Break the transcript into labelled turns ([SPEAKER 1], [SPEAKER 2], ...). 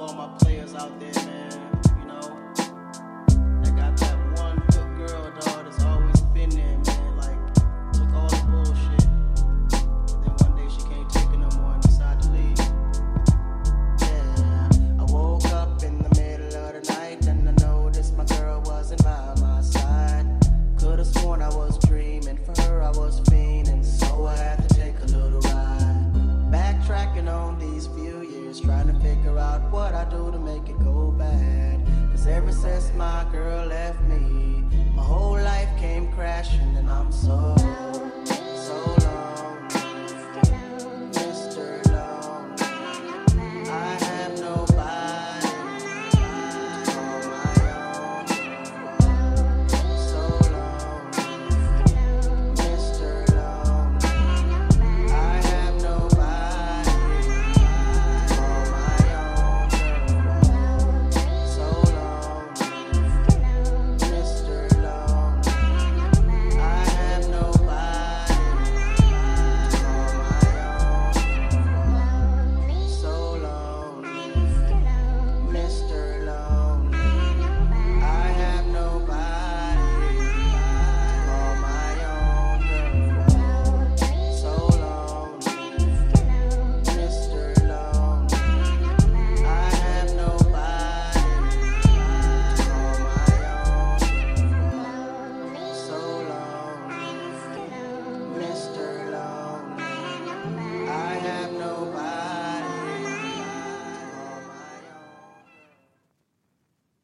[SPEAKER 1] all my players out there, man. about what I do to make it go bad. Cause ever since my girl left me,